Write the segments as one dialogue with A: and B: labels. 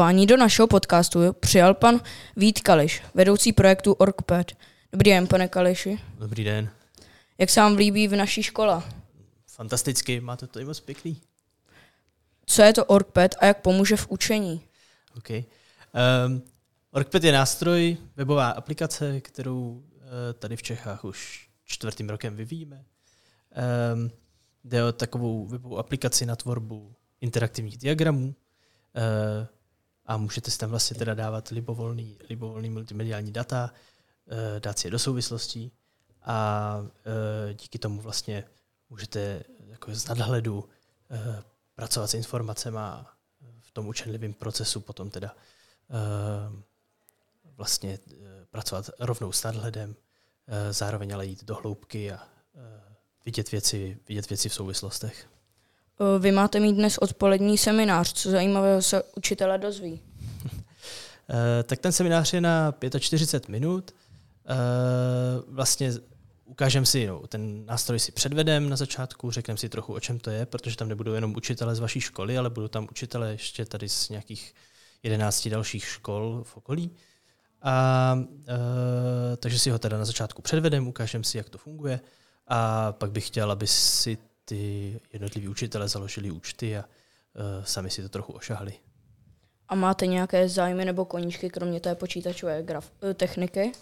A: Pání do našeho podcastu přijal pan Vít Kališ, vedoucí projektu OrgPad. Dobrý den, pane Kališi.
B: Dobrý den.
A: Jak se vám líbí v naší škole?
B: Fantasticky, máte to i moc pěkný.
A: Co je to OrgPad a jak pomůže v učení?
B: OK. Um, OrgPad je nástroj, webová aplikace, kterou uh, tady v Čechách už čtvrtým rokem vyvíjíme. Um, jde o takovou webovou aplikaci na tvorbu interaktivních diagramů uh, a můžete si tam vlastně teda dávat libovolný, libovolný multimediální data, uh, dát si je do souvislostí a uh, díky tomu vlastně můžete jako z nadhledu pracovat s informacemi a v tom učenlivém procesu potom teda vlastně pracovat rovnou s nadhledem, zároveň ale jít do hloubky a vidět věci, vidět věci v souvislostech.
A: Vy máte mít dnes odpolední seminář. Co zajímavého se učitele dozví?
B: tak ten seminář je na 45 minut. Vlastně ukážeme si, no, ten nástroj si předvedem na začátku, řekneme si trochu, o čem to je, protože tam nebudou jenom učitele z vaší školy, ale budou tam učitele ještě tady z nějakých jedenácti dalších škol v okolí. A e, takže si ho teda na začátku předvedem, ukážeme si, jak to funguje a pak bych chtěl, aby si ty jednotliví učitele založili účty a e, sami si to trochu ošahli.
A: A máte nějaké zájmy nebo koníčky, kromě té počítačové graf- e, techniky?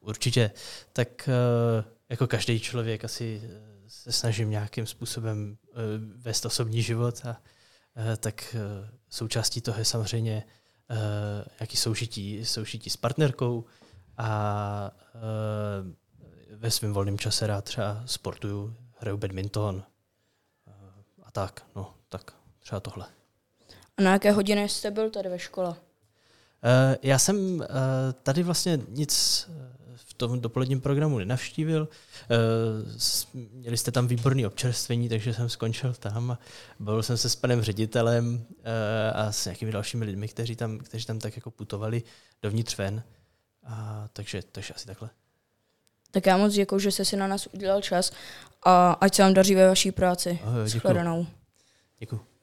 B: Určitě. Tak eh, jako každý člověk asi se snažím nějakým způsobem eh, vést osobní život a tak součástí toho je samozřejmě jaký soužití, soužití s partnerkou a ve svém volném čase rád třeba sportuju, hraju badminton a tak, no, tak třeba tohle.
A: A na jaké hodiny jste byl tady ve škole?
B: Já jsem tady vlastně nic v tom dopoledním programu nenavštívil. Eh, měli jste tam výborný občerstvení, takže jsem skončil tam a bavil jsem se s panem ředitelem eh, a s nějakými dalšími lidmi, kteří tam, kteří tam tak jako putovali dovnitř ven. A, takže, takže asi takhle.
A: Tak já moc děkuji, že jste si na nás udělal čas a ať se vám daří ve vaší práci.
B: Ahoj, děkuji. Děkuji.